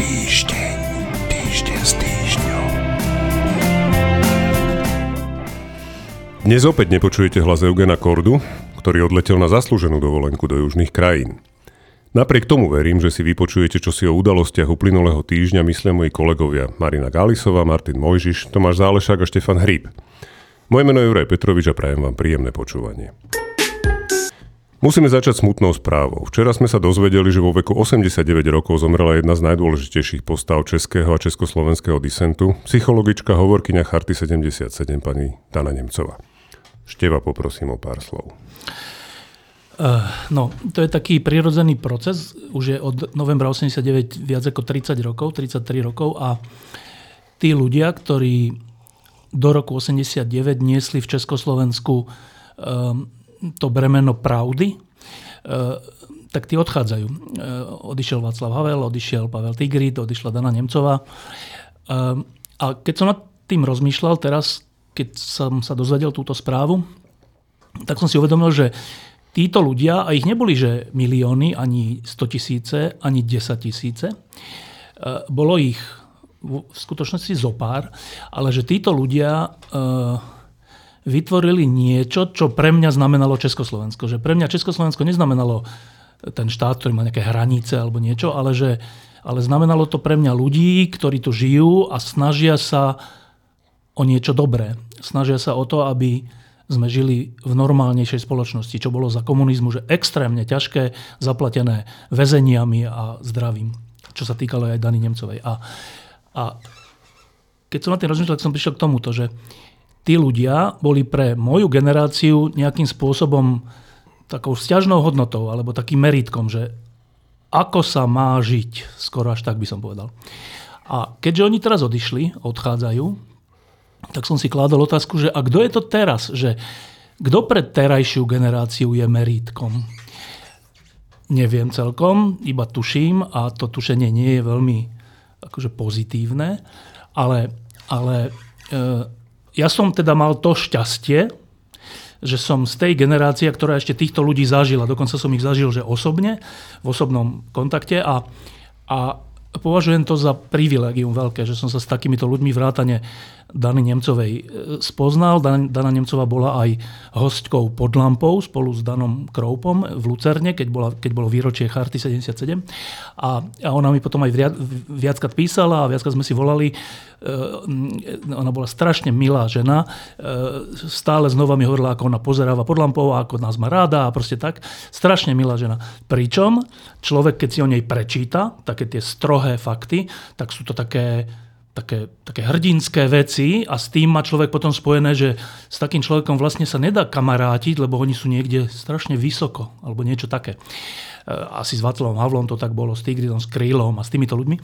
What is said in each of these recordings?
Týždeň, týždeň s týždňom. Dnes opäť nepočujete hlas Eugena Kordu, ktorý odletel na zaslúženú dovolenku do južných krajín. Napriek tomu verím, že si vypočujete čo si o udalostiach uplynulého týždňa myslia moji kolegovia Marina Galisová, Martin Mojžiš, Tomáš Zálešák a Štefan Hríb. Moje meno je Juraj Petrovič a prajem vám príjemné počúvanie. Musíme začať smutnou správou. Včera sme sa dozvedeli, že vo veku 89 rokov zomrela jedna z najdôležitejších postav českého a československého disentu, psychologička hovorkyňa Charty 77 pani Dana Nemcová. Števa, poprosím o pár slov. Uh, no, to je taký prirodzený proces. Už je od novembra 89 viac ako 30 rokov, 33 rokov a tí ľudia, ktorí do roku 89 niesli v Československu um, to bremeno pravdy, e, tak tí odchádzajú. E, odišiel Václav Havel, odišiel Pavel Tigrit, odišla Dana Nemcová. E, a keď som nad tým rozmýšľal teraz, keď som sa dozvedel túto správu, tak som si uvedomil, že títo ľudia, a ich neboli že milióny, ani 100 tisíce, ani 10 tisíce, bolo ich v skutočnosti zopár, ale že títo ľudia vytvorili niečo, čo pre mňa znamenalo Československo. Že pre mňa Československo neznamenalo ten štát, ktorý má nejaké hranice alebo niečo, ale, že, ale znamenalo to pre mňa ľudí, ktorí tu žijú a snažia sa o niečo dobré. Snažia sa o to, aby sme žili v normálnejšej spoločnosti, čo bolo za komunizmu, že extrémne ťažké, zaplatené väzeniami a zdravím, čo sa týkalo aj Dany Nemcovej. A, a keď som na tým rozmýšľal, tak som prišiel k tomuto, že tí ľudia boli pre moju generáciu nejakým spôsobom takou vzťažnou hodnotou alebo takým meritkom, že ako sa má žiť, skoro až tak by som povedal. A keďže oni teraz odišli, odchádzajú, tak som si kládol otázku, že a kto je to teraz? Že kto pre terajšiu generáciu je meritkom? Neviem celkom, iba tuším a to tušenie nie je veľmi akože pozitívne, ale, ale e, ja som teda mal to šťastie, že som z tej generácie, ktorá ešte týchto ľudí zažila, dokonca som ich zažil, že osobne, v osobnom kontakte a, a považujem to za privilegium veľké, že som sa s takýmito ľuďmi vrátane Dany Nemcovej e, spoznal. Dana Nemcová bola aj hostkou pod lampou spolu s Danom Kroupom v Lucerne, keď, bola, keď bolo výročie Charty 77. A, a ona mi potom aj viac, viackrát písala a viackrát sme si volali. E, ona bola strašne milá žena. E, stále znova mi hovorila, ako ona pozeráva pod lampou ako nás má ráda a proste tak. Strašne milá žena. Pričom človek, keď si o nej prečíta, také tie strohé fakty, tak sú to také také, také hrdinské veci a s tým má človek potom spojené, že s takým človekom vlastne sa nedá kamarátiť, lebo oni sú niekde strašne vysoko, alebo niečo také. E, asi s Václavom Havlom to tak bolo, s Tigridom, s Krylom a s týmito ľuďmi.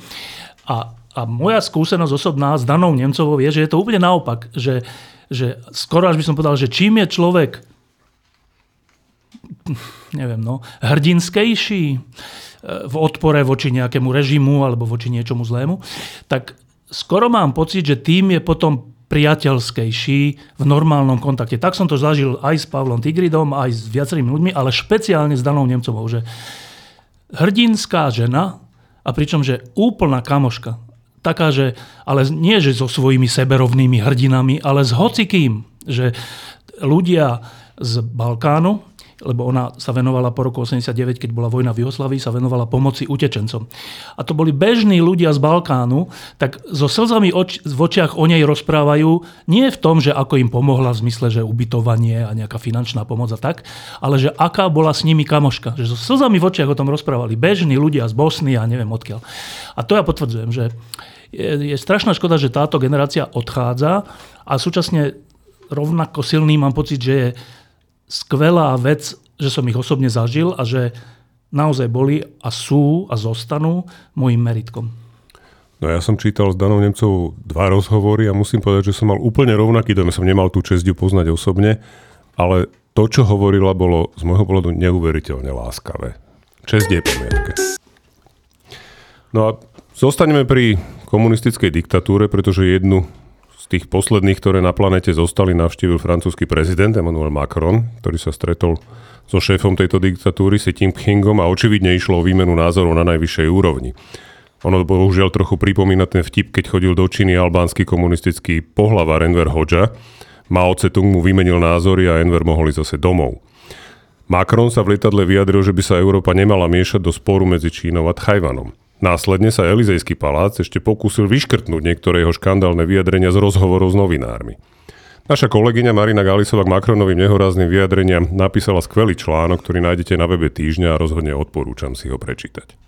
A, a moja skúsenosť osobná s Danou Nemcovou je, že je to úplne naopak, že, že skoro až by som povedal, že čím je človek neviem, no, hrdinskejší e, v odpore voči nejakému režimu alebo voči niečomu zlému, tak skoro mám pocit, že tým je potom priateľskejší v normálnom kontakte. Tak som to zažil aj s Pavlom Tigridom, aj s viacerými ľuďmi, ale špeciálne s Danou Nemcovou, že hrdinská žena, a pričom, že úplná kamoška, taká, že, ale nie, že so svojimi seberovnými hrdinami, ale s hocikým, že ľudia z Balkánu, lebo ona sa venovala po roku 89, keď bola vojna v Jugoslavii, sa venovala pomoci utečencom. A to boli bežní ľudia z Balkánu, tak so slzami oč- v očiach o nej rozprávajú nie v tom, že ako im pomohla v zmysle, že ubytovanie a nejaká finančná pomoc a tak, ale že aká bola s nimi kamoška. Že so slzami v očiach o tom rozprávali bežní ľudia z Bosny a neviem odkiaľ. A to ja potvrdzujem, že je, je strašná škoda, že táto generácia odchádza a súčasne rovnako silný mám pocit, že je skvelá vec, že som ich osobne zažil a že naozaj boli a sú a zostanú môjim meritkom. No ja som čítal s Danou Nemcovou dva rozhovory a musím povedať, že som mal úplne rovnaký dojem. Som nemal tú čest poznať osobne, ale to, čo hovorila, bolo z môjho pohľadu neuveriteľne láskavé. Čest je pamiatke. No a zostaneme pri komunistickej diktatúre, pretože jednu z tých posledných, ktoré na planete zostali, navštívil francúzsky prezident Emmanuel Macron, ktorý sa stretol so šéfom tejto diktatúry, si Tim Kingom a očividne išlo o výmenu názorov na najvyššej úrovni. Ono bohužiaľ trochu pripomína ten vtip, keď chodil do Číny albánsky komunistický pohlavár Enver Hoxha. Mao Tse-tung mu vymenil názory a Enver mohol ísť zase domov. Macron sa v lietadle vyjadril, že by sa Európa nemala miešať do sporu medzi Čínou a Tchajvanom. Následne sa Elizejský palác ešte pokúsil vyškrtnúť niektoré jeho škandálne vyjadrenia z rozhovorov s novinármi. Naša kolegyňa Marina Galisová k Macronovým nehorázným vyjadreniam napísala skvelý článok, ktorý nájdete na webe týždňa a rozhodne odporúčam si ho prečítať.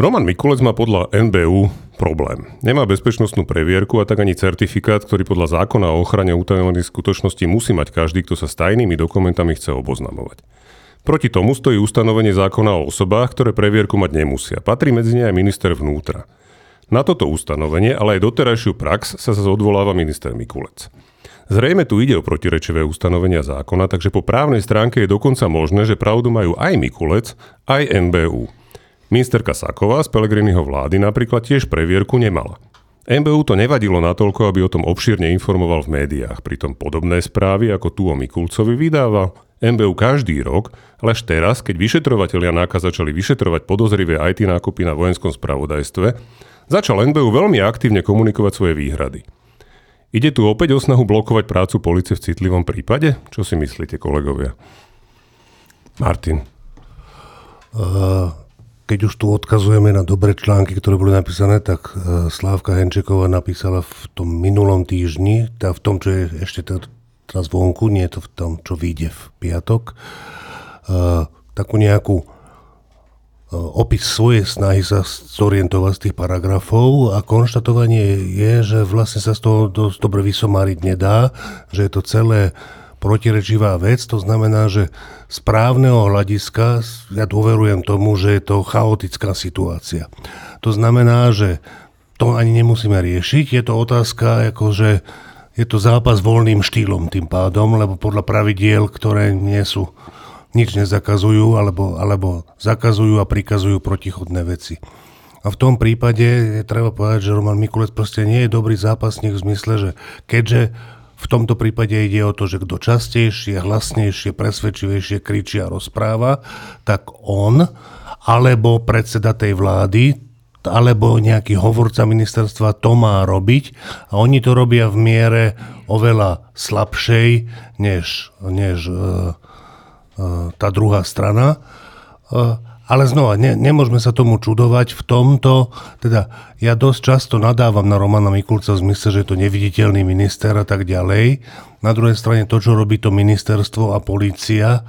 Roman Mikulec má podľa NBU problém. Nemá bezpečnostnú previerku a tak ani certifikát, ktorý podľa zákona o ochrane utajovaných skutočností musí mať každý, kto sa s tajnými dokumentami chce oboznamovať. Proti tomu stojí ustanovenie zákona o osobách, ktoré previerku mať nemusia. Patrí medzi ne aj minister vnútra. Na toto ustanovenie, ale aj doterajšiu prax sa zase odvoláva minister Mikulec. Zrejme tu ide o protirečivé ustanovenia zákona, takže po právnej stránke je dokonca možné, že pravdu majú aj Mikulec, aj NBU. Ministerka Saková z Pelegriniho vlády napríklad tiež previerku nemala. MBU to nevadilo natoľko, aby o tom obšírne informoval v médiách. Pritom podobné správy ako tu o Mikulcovi vydáva MBU každý rok, ale až teraz, keď vyšetrovateľia náka začali vyšetrovať podozrivé IT nákupy na vojenskom spravodajstve, Začal NBU veľmi aktívne komunikovať svoje výhrady. Ide tu opäť o snahu blokovať prácu policie v citlivom prípade? Čo si myslíte, kolegovia? Martin. Keď už tu odkazujeme na dobré články, ktoré boli napísané, tak e, Slávka Henčeková napísala v tom minulom týždni, teda v tom, čo je ešte teraz vonku, nie to v tom, čo vyjde v piatok, e, takú nejakú opis svojej snahy sa zorientovať z tých paragrafov a konštatovanie je, že vlastne sa z toho dosť dobre vysomáriť nedá, že je to celé protirečivá vec, to znamená, že z právneho hľadiska ja dôverujem tomu, že je to chaotická situácia. To znamená, že to ani nemusíme riešiť, je to otázka, akože je to zápas voľným štýlom tým pádom, lebo podľa pravidiel, ktoré nie sú nič nezakazujú alebo, alebo zakazujú a prikazujú protichodné veci. A v tom prípade je treba povedať, že Roman Mikulec proste nie je dobrý zápasník v zmysle, že keďže v tomto prípade ide o to, že kto častejšie, hlasnejšie, presvedčivejšie kričí a rozpráva, tak on alebo predseda tej vlády alebo nejaký hovorca ministerstva to má robiť a oni to robia v miere oveľa slabšej než, než uh, tá druhá strana. Ale znova, ne, nemôžeme sa tomu čudovať v tomto, teda ja dosť často nadávam na Romana Mikulca v zmysle, že je to neviditeľný minister a tak ďalej. Na druhej strane to, čo robí to ministerstvo a policia,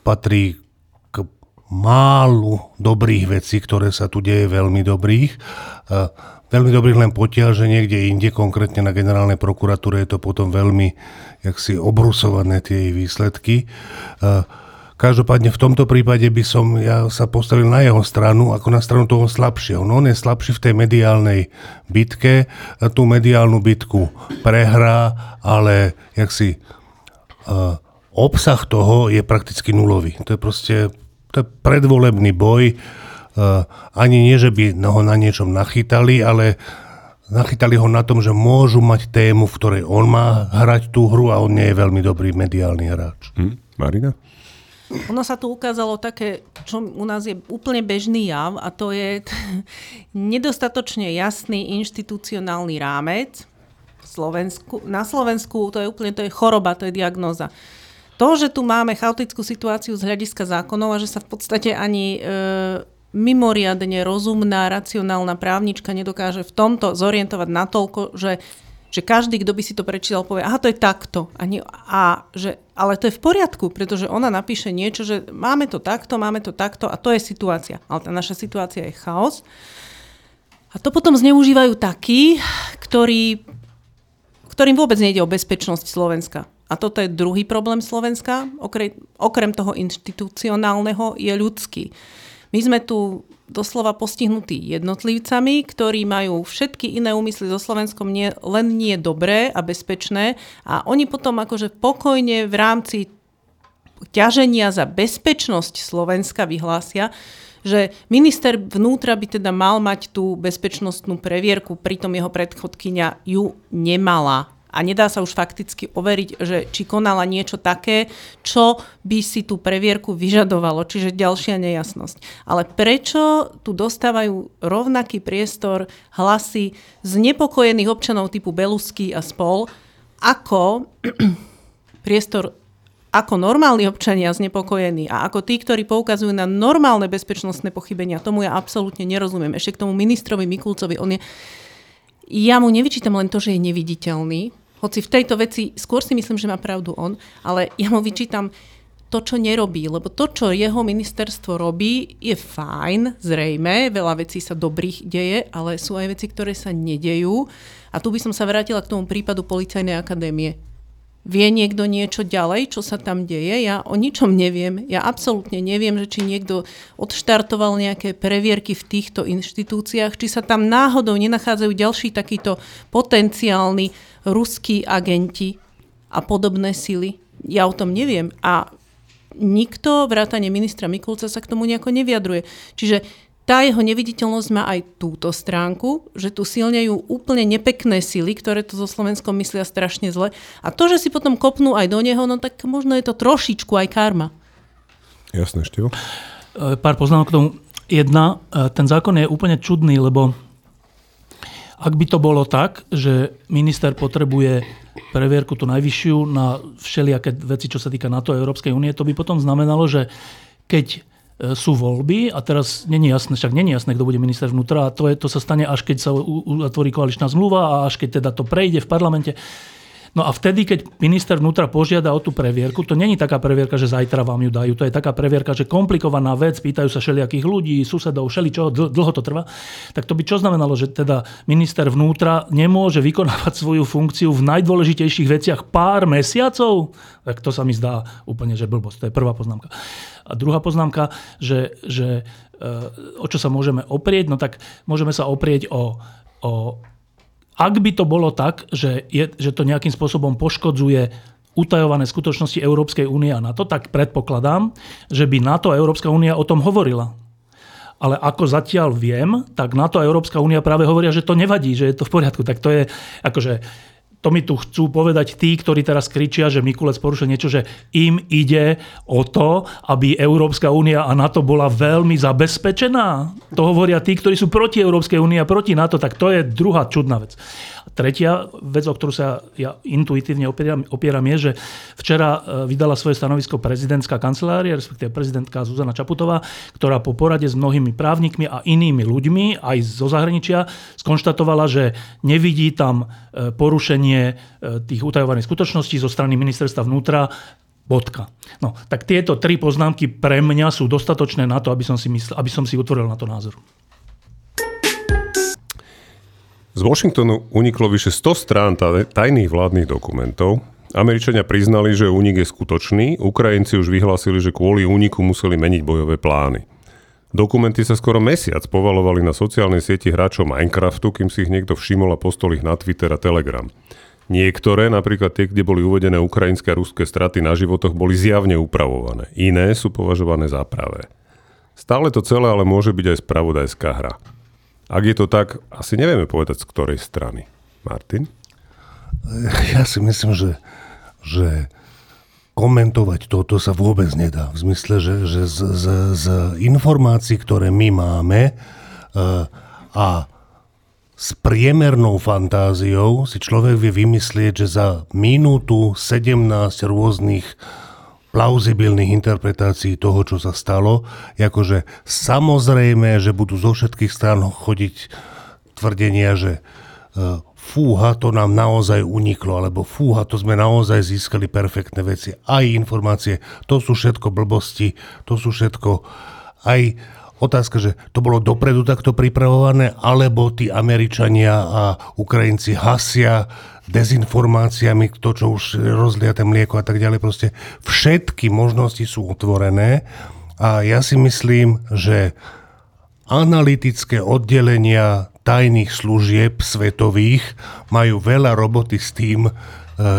patrí k málu dobrých vecí, ktoré sa tu deje veľmi dobrých. Veľmi dobrých len potiaľ, že niekde inde, konkrétne na generálnej prokuratúre, je to potom veľmi jak si obrusované tie jej výsledky. Každopádne v tomto prípade by som ja sa postavil na jeho stranu, ako na stranu toho slabšieho. No on je slabší v tej mediálnej bitke, tú mediálnu bitku prehrá, ale jak si uh, obsah toho je prakticky nulový. To je proste to je predvolebný boj. Uh, ani nie, že by ho na niečom nachytali, ale Nachytali ho na tom, že môžu mať tému, v ktorej on má hrať tú hru a on nie je veľmi dobrý mediálny hráč. Hm? Marina? Ono sa tu ukázalo také, čo u nás je úplne bežný jav a to je nedostatočne jasný inštitucionálny rámec. Slovensku, na Slovensku to je úplne to je choroba, to je diagnoza. To, že tu máme chaotickú situáciu z hľadiska zákonov a že sa v podstate ani e, mimoriadne rozumná, racionálna právnička nedokáže v tomto zorientovať natoľko, že, že každý, kto by si to prečítal, povie, aha, to je takto. A, nie, a že, ale to je v poriadku, pretože ona napíše niečo, že máme to takto, máme to takto a to je situácia. Ale tá naša situácia je chaos. A to potom zneužívajú takí, ktorí, ktorým vôbec nejde o bezpečnosť Slovenska. A toto je druhý problém Slovenska, okrem, okrem toho institucionálneho, je ľudský. My sme tu doslova postihnutí jednotlivcami, ktorí majú všetky iné úmysly so Slovenskom nie, len nie dobré a bezpečné. A oni potom akože pokojne v rámci ťaženia za bezpečnosť Slovenska vyhlásia, že minister vnútra by teda mal mať tú bezpečnostnú previerku, pritom jeho predchodkynia ju nemala a nedá sa už fakticky overiť, že či konala niečo také, čo by si tú previerku vyžadovalo, čiže ďalšia nejasnosť. Ale prečo tu dostávajú rovnaký priestor hlasy znepokojených občanov typu Belusky a spol, ako priestor ako normálni občania znepokojení a ako tí, ktorí poukazujú na normálne bezpečnostné pochybenia, tomu ja absolútne nerozumiem. Ešte k tomu ministrovi Mikulcovi, on je... Ja mu nevyčítam len to, že je neviditeľný, hoci v tejto veci skôr si myslím, že má pravdu on, ale ja mu vyčítam to, čo nerobí, lebo to, čo jeho ministerstvo robí, je fajn, zrejme, veľa vecí sa dobrých deje, ale sú aj veci, ktoré sa nedejú. A tu by som sa vrátila k tomu prípadu Policajnej akadémie Vie niekto niečo ďalej, čo sa tam deje? Ja o ničom neviem. Ja absolútne neviem, že či niekto odštartoval nejaké previerky v týchto inštitúciách, či sa tam náhodou nenachádzajú ďalší takíto potenciálni ruskí agenti a podobné sily. Ja o tom neviem. A nikto, vrátane ministra Mikulca, sa k tomu nejako nevyjadruje. Čiže tá jeho neviditeľnosť má aj túto stránku, že tu silnejú úplne nepekné sily, ktoré to so Slovenskom myslia strašne zle. A to, že si potom kopnú aj do neho, no tak možno je to trošičku aj karma. Jasné, Števo. Pár poznámok k tomu. Jedna, e, ten zákon je úplne čudný, lebo ak by to bolo tak, že minister potrebuje previerku tú najvyššiu na všelijaké veci, čo sa týka NATO a Európskej únie, to by potom znamenalo, že keď sú voľby a teraz není jasné, však není jasné, kto bude minister vnútra a to, je, to sa stane až keď sa utvorí koaličná zmluva a až keď teda to prejde v parlamente. No a vtedy, keď minister vnútra požiada o tú previerku, to není taká previerka, že zajtra vám ju dajú, to je taká previerka, že komplikovaná vec, pýtajú sa všelijakých ľudí, susedov, všeličo, dlho to trvá, tak to by čo znamenalo, že teda minister vnútra nemôže vykonávať svoju funkciu v najdôležitejších veciach pár mesiacov? Tak to sa mi zdá úplne, že blbosť. To je prvá poznámka. A druhá poznámka, že, že e, o čo sa môžeme oprieť, no tak môžeme sa oprieť o, o ak by to bolo tak, že, je, že to nejakým spôsobom poškodzuje utajované skutočnosti Európskej únie a NATO, tak predpokladám, že by NATO a Európska únia o tom hovorila. Ale ako zatiaľ viem, tak NATO a Európska únia práve hovoria, že to nevadí, že je to v poriadku. Tak to je akože to mi tu chcú povedať tí, ktorí teraz kričia, že Mikulec porušil niečo, že im ide o to, aby Európska únia a NATO bola veľmi zabezpečená. To hovoria tí, ktorí sú proti Európskej únie a proti NATO, tak to je druhá čudná vec. Tretia vec, o ktorú sa ja intuitívne opieram, opieram je, že včera e, vydala svoje stanovisko prezidentská kancelária, respektíve prezidentka Zuzana Čaputová, ktorá po porade s mnohými právnikmi a inými ľuďmi, aj zo zahraničia, skonštatovala, že nevidí tam e, porušenie e, tých utajovaných skutočností zo strany ministerstva vnútra Bodka. No, tak tieto tri poznámky pre mňa sú dostatočné na to, aby som si, mysl, aby som si utvoril na to názor. Z Washingtonu uniklo vyše 100 strán tajných vládnych dokumentov. Američania priznali, že únik je skutočný, Ukrajinci už vyhlásili, že kvôli úniku museli meniť bojové plány. Dokumenty sa skoro mesiac povalovali na sociálnej sieti hráčov Minecraftu, kým si ich niekto všimol a postol ich na Twitter a Telegram. Niektoré, napríklad tie, kde boli uvedené ukrajinské a ruské straty na životoch, boli zjavne upravované. Iné sú považované za pravé. Stále to celé ale môže byť aj spravodajská hra. Ak je to tak, asi nevieme povedať z ktorej strany. Martin? Ja si myslím, že, že komentovať toto sa vôbec nedá. V zmysle, že, že z, z, z informácií, ktoré my máme uh, a s priemernou fantáziou si človek vie vymyslieť, že za minútu 17 rôznych plauzibilných interpretácií toho, čo sa stalo. Jakože samozrejme, že budú zo všetkých strán chodiť tvrdenia, že e, fúha, to nám naozaj uniklo, alebo fúha, to sme naozaj získali perfektné veci. Aj informácie, to sú všetko blbosti, to sú všetko aj otázka, že to bolo dopredu takto pripravované, alebo tí Američania a Ukrajinci hasia dezinformáciami, to, čo už rozliate mlieko a tak ďalej. Proste všetky možnosti sú otvorené a ja si myslím, že analytické oddelenia tajných služieb svetových majú veľa roboty s tým, uh,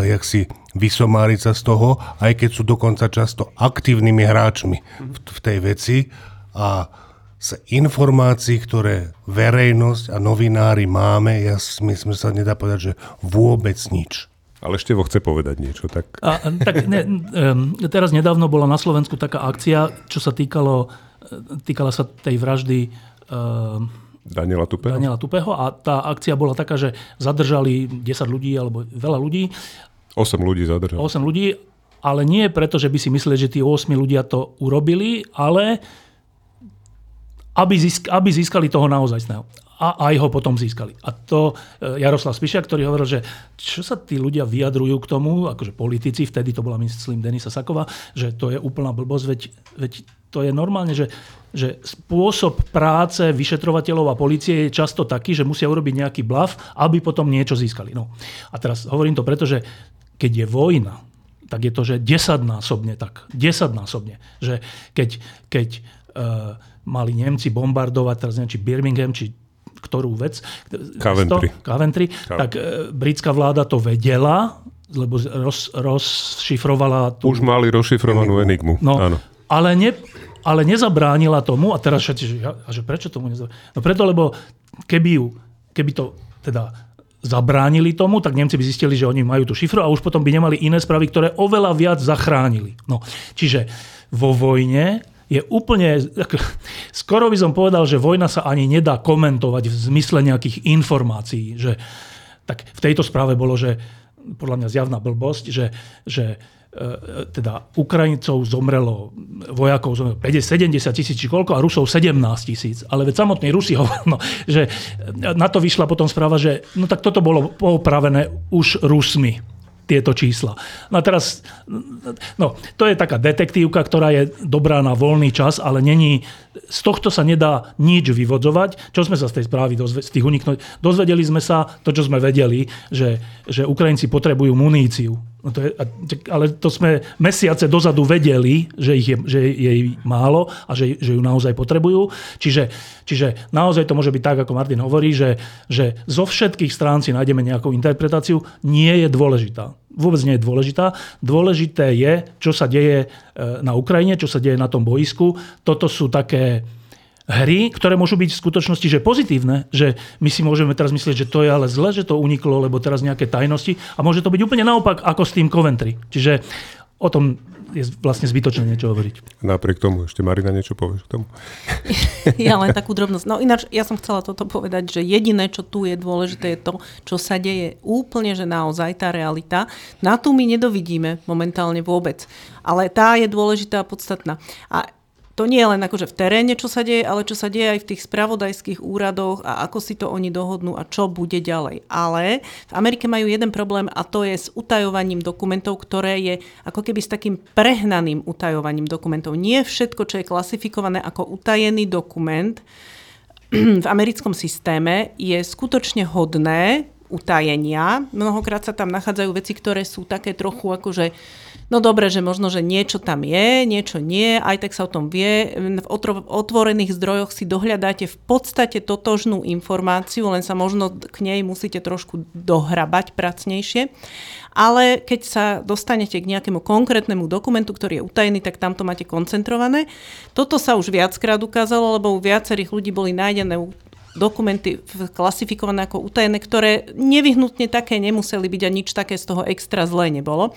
jak si vysomáriť sa z toho, aj keď sú dokonca často aktívnymi hráčmi v tej veci. A z informácií, ktoré verejnosť a novinári máme, ja si myslím, že sa nedá povedať, že vôbec nič. Ale ešte vo chce povedať niečo. Tak... A, tak ne, teraz nedávno bola na Slovensku taká akcia, čo sa týkalo, týkala sa tej vraždy um, Daniela Tupého? Daniela Tupého a tá akcia bola taká, že zadržali 10 ľudí alebo veľa ľudí. 8 ľudí zadržali. 8 ľudí, ale nie preto, že by si mysleli, že tí 8 ľudia to urobili, ale aby, získ- aby získali toho naozajstného. A aj ho potom získali. A to e, Jaroslav Spišiak, ktorý hovoril, že čo sa tí ľudia vyjadrujú k tomu, akože politici, vtedy to bola myslím Denisa Sakova, že to je úplná blbosť, veď, veď to je normálne, že, že spôsob práce vyšetrovateľov a policie je často taký, že musia urobiť nejaký blav, aby potom niečo získali. No. A teraz hovorím to preto, že keď je vojna, tak je to, že desaťnásobne tak. Desaťnásobne. Že keď, keď mali Nemci bombardovať, teraz neviem, či Birmingham, či ktorú vec. Coventry. Coventry. Tak e, britská vláda to vedela, lebo roz, rozšifrovala tú... Už mali rozšifrovanú enigmu. No, Áno. Ale, ne, ale nezabránila tomu, a teraz všetci, že, a že prečo tomu nezabránila? No preto, lebo keby, ju, keby to teda zabránili tomu, tak Nemci by zistili, že oni majú tú šifru a už potom by nemali iné správy, ktoré oveľa viac zachránili. No, čiže vo vojne je úplne, skoro by som povedal, že vojna sa ani nedá komentovať v zmysle nejakých informácií. Že, tak v tejto správe bolo, že podľa mňa zjavná blbosť, že, že e, teda Ukrajincov zomrelo, vojakov zomrelo 50, 70 tisíc či koľko a Rusov 17 tisíc. Ale veď samotný Rusi hovorili, no, že na to vyšla potom správa, že no tak toto bolo poupravené už Rusmi tieto čísla. No a teraz, no, to je taká detektívka, ktorá je dobrá na voľný čas, ale není, z tohto sa nedá nič vyvodzovať. Čo sme sa z tej správy, dozve, z tých uniknúť? Dozvedeli sme sa to, čo sme vedeli, že, že Ukrajinci potrebujú muníciu. No to je, ale to sme mesiace dozadu vedeli, že, ich je, že je málo a že, že ju naozaj potrebujú. Čiže, čiže naozaj to môže byť tak, ako Martin hovorí, že, že zo všetkých strán si nájdeme nejakú interpretáciu. Nie je dôležitá. Vôbec nie je dôležitá. Dôležité je, čo sa deje e, na Ukrajine, čo sa deje na tom boisku. Toto sú také hry, ktoré môžu byť v skutočnosti že pozitívne, že my si môžeme teraz myslieť, že to je ale zle, že to uniklo, lebo teraz nejaké tajnosti a môže to byť úplne naopak ako s tým Coventry. Čiže o tom je vlastne zbytočné niečo hovoriť. Napriek tomu ešte Marina niečo povieš k tomu? Ja len takú drobnosť. No ináč, ja som chcela toto povedať, že jediné, čo tu je dôležité, je to, čo sa deje úplne, že naozaj tá realita. Na tú my nedovidíme momentálne vôbec. Ale tá je dôležitá a podstatná. A to nie je len akože v teréne, čo sa deje, ale čo sa deje aj v tých spravodajských úradoch a ako si to oni dohodnú a čo bude ďalej. Ale v Amerike majú jeden problém a to je s utajovaním dokumentov, ktoré je ako keby s takým prehnaným utajovaním dokumentov. Nie všetko, čo je klasifikované ako utajený dokument v americkom systéme je skutočne hodné utajenia. Mnohokrát sa tam nachádzajú veci, ktoré sú také trochu akože No dobre, že možno, že niečo tam je, niečo nie, aj tak sa o tom vie. V otvorených zdrojoch si dohľadáte v podstate totožnú informáciu, len sa možno k nej musíte trošku dohrabať pracnejšie. Ale keď sa dostanete k nejakému konkrétnemu dokumentu, ktorý je utajený, tak tam to máte koncentrované. Toto sa už viackrát ukázalo, lebo u viacerých ľudí boli nájdené dokumenty klasifikované ako utajené, ktoré nevyhnutne také nemuseli byť a nič také z toho extra zlé nebolo.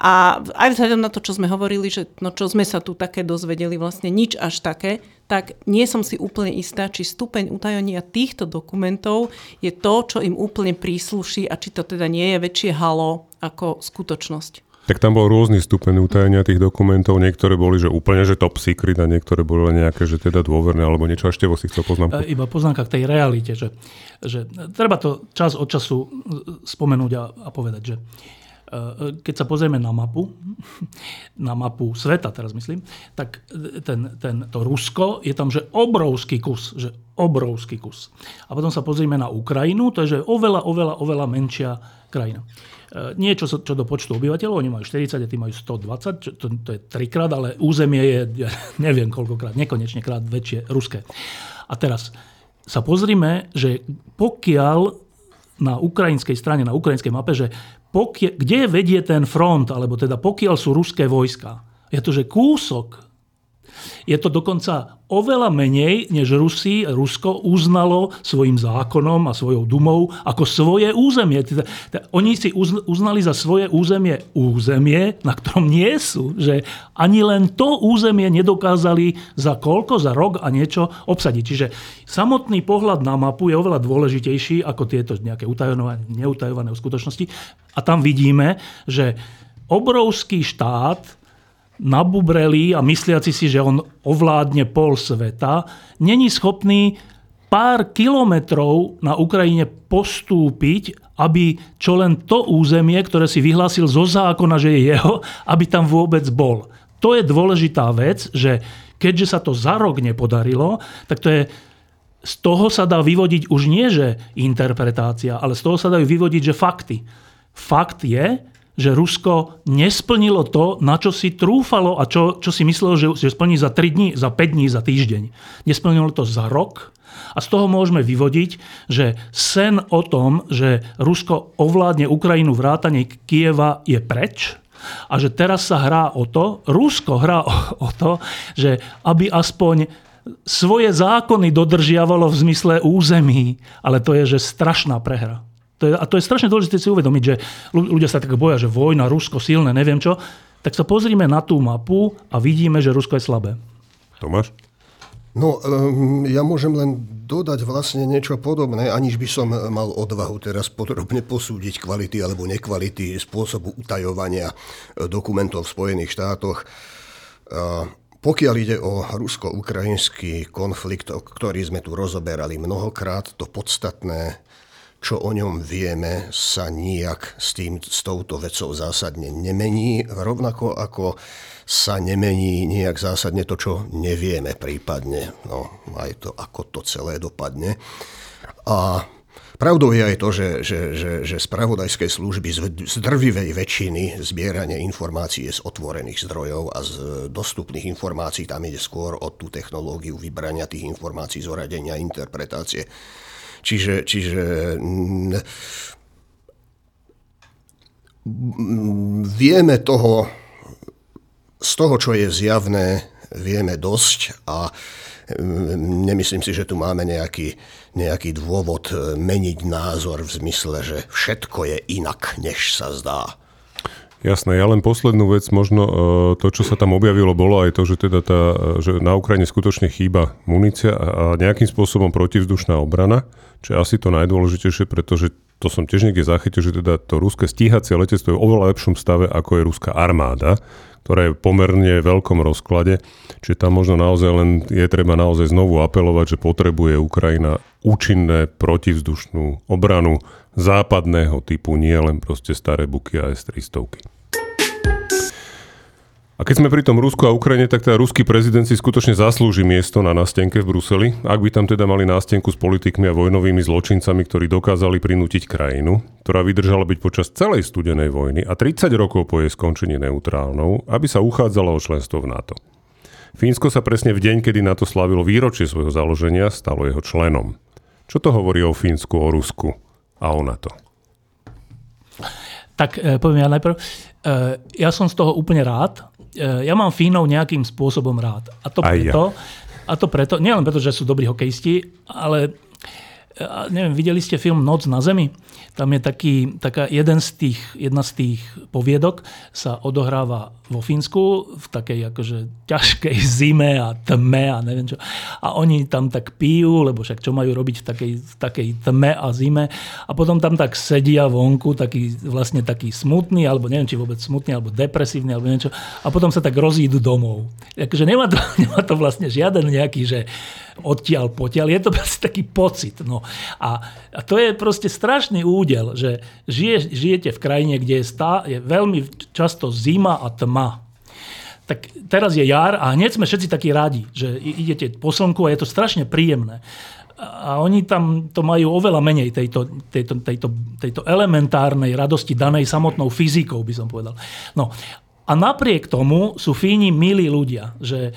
A aj vzhľadom na to, čo sme hovorili, že no čo sme sa tu také dozvedeli, vlastne nič až také, tak nie som si úplne istá, či stupeň utajenia týchto dokumentov je to, čo im úplne prísluší a či to teda nie je väčšie halo ako skutočnosť. Tak tam bol rôzny stupeň utajenia tých dokumentov. Niektoré boli, že úplne, že top secret a niektoré boli nejaké, že teda dôverné alebo niečo. Ešte vo si chcel poznámku. E, iba poznámka k tej realite, že, že treba to čas od času spomenúť a, a povedať, že e, keď sa pozrieme na mapu, na mapu sveta teraz myslím, tak ten, ten, to Rusko je tam, že obrovský kus, že obrovský kus. A potom sa pozrieme na Ukrajinu, to je, že oveľa, oveľa, oveľa menšia krajina. E, nie čo, čo do počtu obyvateľov, oni majú 40 a tí majú 120, čo, to, to je trikrát, ale územie je, ja neviem koľkokrát, nekonečne krát väčšie, ruské. A teraz sa pozrime, že pokiaľ na ukrajinskej strane, na ukrajinskej mape, že pokiaľ, kde vedie ten front, alebo teda pokiaľ sú ruské vojska, je to, že kúsok Je to dokonca oveľa menej, než Rusi, Rusko uznalo svojim zákonom a svojou dumou ako svoje územie. Teda, teda, oni si uznali za svoje územie územie, na ktorom nie sú. Že ani len to územie nedokázali za koľko, za rok a niečo obsadiť. Čiže samotný pohľad na mapu je oveľa dôležitejší ako tieto nejaké utajované, neutajované skutočnosti. A tam vidíme, že obrovský štát nabubrelý a mysliaci si, že on ovládne pol sveta, není schopný pár kilometrov na Ukrajine postúpiť, aby čo len to územie, ktoré si vyhlásil zo zákona, že je jeho, aby tam vôbec bol. To je dôležitá vec, že keďže sa to za rok nepodarilo, tak to je z toho sa dá vyvodiť už nie, že interpretácia, ale z toho sa dajú vyvodiť, že fakty. Fakt je, že Rusko nesplnilo to, na čo si trúfalo a čo, čo si myslelo, že, že splní za 3 dní, za 5 dní, za týždeň. Nesplnilo to za rok a z toho môžeme vyvodiť, že sen o tom, že Rusko ovládne Ukrajinu vrátane Kieva je preč a že teraz sa hrá o to, Rusko hrá o, o to, že aby aspoň svoje zákony dodržiavalo v zmysle území, ale to je, že strašná prehra. To je, a to je strašne dôležité si uvedomiť, že ľudia sa tak boja, že vojna, Rusko silné, neviem čo. Tak sa pozrime na tú mapu a vidíme, že Rusko je slabé. Tomáš? No, ehm, ja môžem len dodať vlastne niečo podobné, aniž by som mal odvahu teraz podrobne posúdiť kvality alebo nekvality spôsobu utajovania e, dokumentov v Spojených štátoch. Pokiaľ ide o rusko-ukrajinský konflikt, ktorý sme tu rozoberali mnohokrát, to podstatné čo o ňom vieme, sa nijak s, tým, s touto vecou zásadne nemení, rovnako ako sa nemení nijak zásadne to, čo nevieme prípadne, no aj to, ako to celé dopadne. A Pravdou je aj to, že, že, že, že spravodajské služby z, drvivej väčšiny zbieranie informácií z otvorených zdrojov a z dostupných informácií, tam ide skôr o tú technológiu vybrania tých informácií, zoradenia, interpretácie Čiže, čiže mm, vieme toho, z toho, čo je zjavné, vieme dosť a mm, nemyslím si, že tu máme nejaký, nejaký dôvod meniť názor v zmysle, že všetko je inak, než sa zdá. Jasné, ja len poslednú vec, možno e, to, čo sa tam objavilo, bolo aj to, že, teda tá, že na Ukrajine skutočne chýba munícia a nejakým spôsobom protivzdušná obrana, čo je asi to najdôležitejšie, pretože to som tiež niekde zachytil, že teda to ruské stíhacie letectvo je v oveľa lepšom stave, ako je ruská armáda, ktorá je pomerne veľkom rozklade. Čiže tam možno naozaj len je treba naozaj znovu apelovať, že potrebuje Ukrajina účinné protivzdušnú obranu západného typu, nie len proste staré buky a S-300. A keď sme pri tom Rusku a Ukrajine, tak teda ruský prezident si skutočne zaslúži miesto na nástenke v Bruseli, ak by tam teda mali nástenku s politikmi a vojnovými zločincami, ktorí dokázali prinútiť krajinu, ktorá vydržala byť počas celej studenej vojny a 30 rokov po jej skončení neutrálnou, aby sa uchádzala o členstvo v NATO. Fínsko sa presne v deň, kedy NATO slávilo výročie svojho založenia, stalo jeho členom. Čo to hovorí o Fínsku, o Rusku a o NATO? Tak e, poviem ja najprv. E, ja som z toho úplne rád, ja mám Fínov nejakým spôsobom rád. A to preto, ja. a to preto nielen preto, že sú dobrí hokejisti, ale neviem, videli ste film Noc na zemi? Tam je taký, taká jeden z tých, jedna z tých poviedok sa odohráva vo Fínsku v takej akože ťažkej zime a tme a neviem čo. A oni tam tak pijú, lebo však čo majú robiť v takej, v takej tme a zime. A potom tam tak sedia vonku, taký, vlastne taký smutný, alebo neviem, či vôbec smutný, alebo depresívny, alebo niečo. A potom sa tak rozídu domov. Takže nemá to, nemá to vlastne žiaden nejaký, že odtiaľ potiaľ. Je to proste taký pocit. No. A, a to je proste strašný údel, že žije, žijete v krajine, kde je, stá, je veľmi často zima a tma. Tak teraz je jar a hneď sme všetci takí radi, že idete po slnku a je to strašne príjemné. A oni tam to majú oveľa menej tejto, tejto, tejto, tejto elementárnej radosti danej samotnou fyzikou, by som povedal. No, a napriek tomu sú Fíni milí ľudia, že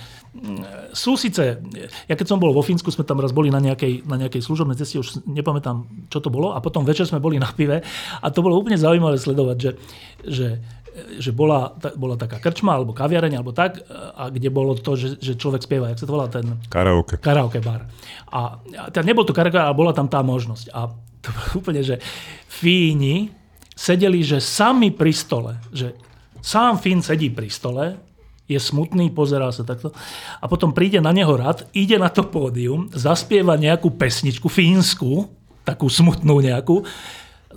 sú síce, ja keď som bol vo Fínsku, sme tam raz boli na nejakej, na nejakej služobnej ceste, už nepamätám, čo to bolo, a potom večer sme boli na pive a to bolo úplne zaujímavé sledovať, že, že že bola, ta, bola taká krčma alebo kaviareň alebo tak, a kde bolo to, že, že človek spieva, jak sa to volá ten Karaoke. karaoke bar. A, a teda nebol to karaoke, ale bola tam tá možnosť. A to bolo úplne, že Fíni sedeli, že sami pri stole, že sám Fín sedí pri stole, je smutný, pozerá sa takto a potom príde na neho rad, ide na to pódium, zaspieva nejakú pesničku fínsku, takú smutnú nejakú,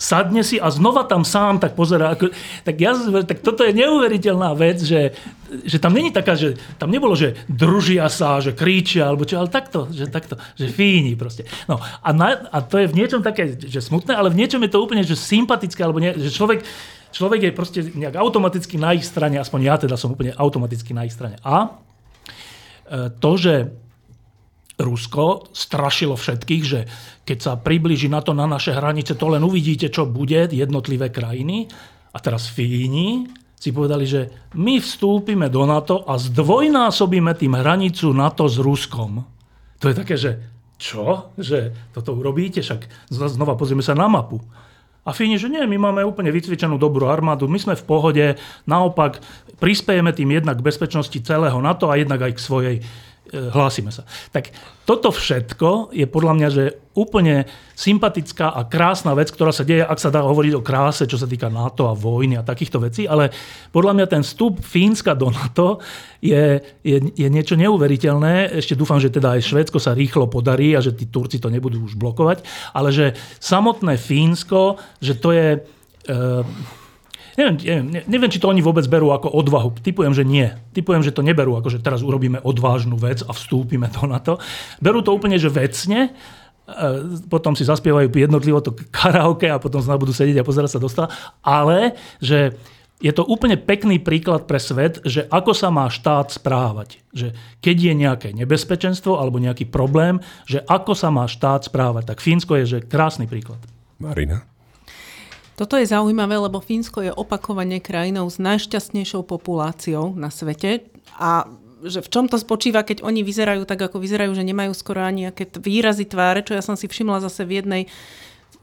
sadne si a znova tam sám tak pozerá. Ako, tak, ja, tak toto je neuveriteľná vec, že, že tam není taká, že tam nebolo, že družia sa, že kričia, alebo čo, ale takto, že takto, že fíni proste. No a, na, a to je v niečom také, že smutné, ale v niečom je to úplne, že sympatické, alebo nie, že človek, človek je proste nejak automaticky na ich strane, aspoň ja teda som úplne automaticky na ich strane. A e, to, že Rusko strašilo všetkých, že keď sa približí na to na naše hranice, to len uvidíte, čo bude, jednotlivé krajiny. A teraz Fíni si povedali, že my vstúpime do NATO a zdvojnásobíme tým hranicu NATO s Ruskom. To je také, že čo? Že toto urobíte? Však znova pozrieme sa na mapu. A Fíni, že nie, my máme úplne vycvičenú dobrú armádu, my sme v pohode, naopak prispiejeme tým jednak k bezpečnosti celého NATO a jednak aj k svojej hlásime sa. Tak toto všetko je podľa mňa, že úplne sympatická a krásna vec, ktorá sa deje, ak sa dá hovoriť o kráse, čo sa týka NATO a vojny a takýchto vecí, ale podľa mňa ten vstup Fínska do NATO je, je, je niečo neuveriteľné. Ešte dúfam, že teda aj Švédsko sa rýchlo podarí a že tí Turci to nebudú už blokovať, ale že samotné Fínsko, že to je... E, Neviem, neviem, neviem, či to oni vôbec berú ako odvahu. Typujem, že nie. Typujem, že to neberú ako, že teraz urobíme odvážnu vec a vstúpime to na to. Berú to úplne, že vecne, e, potom si zaspievajú jednotlivo to karaoke a potom znova budú sedieť a pozerať sa dostala. Ale že je to úplne pekný príklad pre svet, že ako sa má štát správať. Že keď je nejaké nebezpečenstvo alebo nejaký problém, že ako sa má štát správať. Tak Fínsko je že krásny príklad. Marina? Toto je zaujímavé, lebo Fínsko je opakovane krajinou s najšťastnejšou populáciou na svete a že v čom to spočíva, keď oni vyzerajú tak, ako vyzerajú, že nemajú skoro ani nejaké výrazy tváre, čo ja som si všimla zase v jednej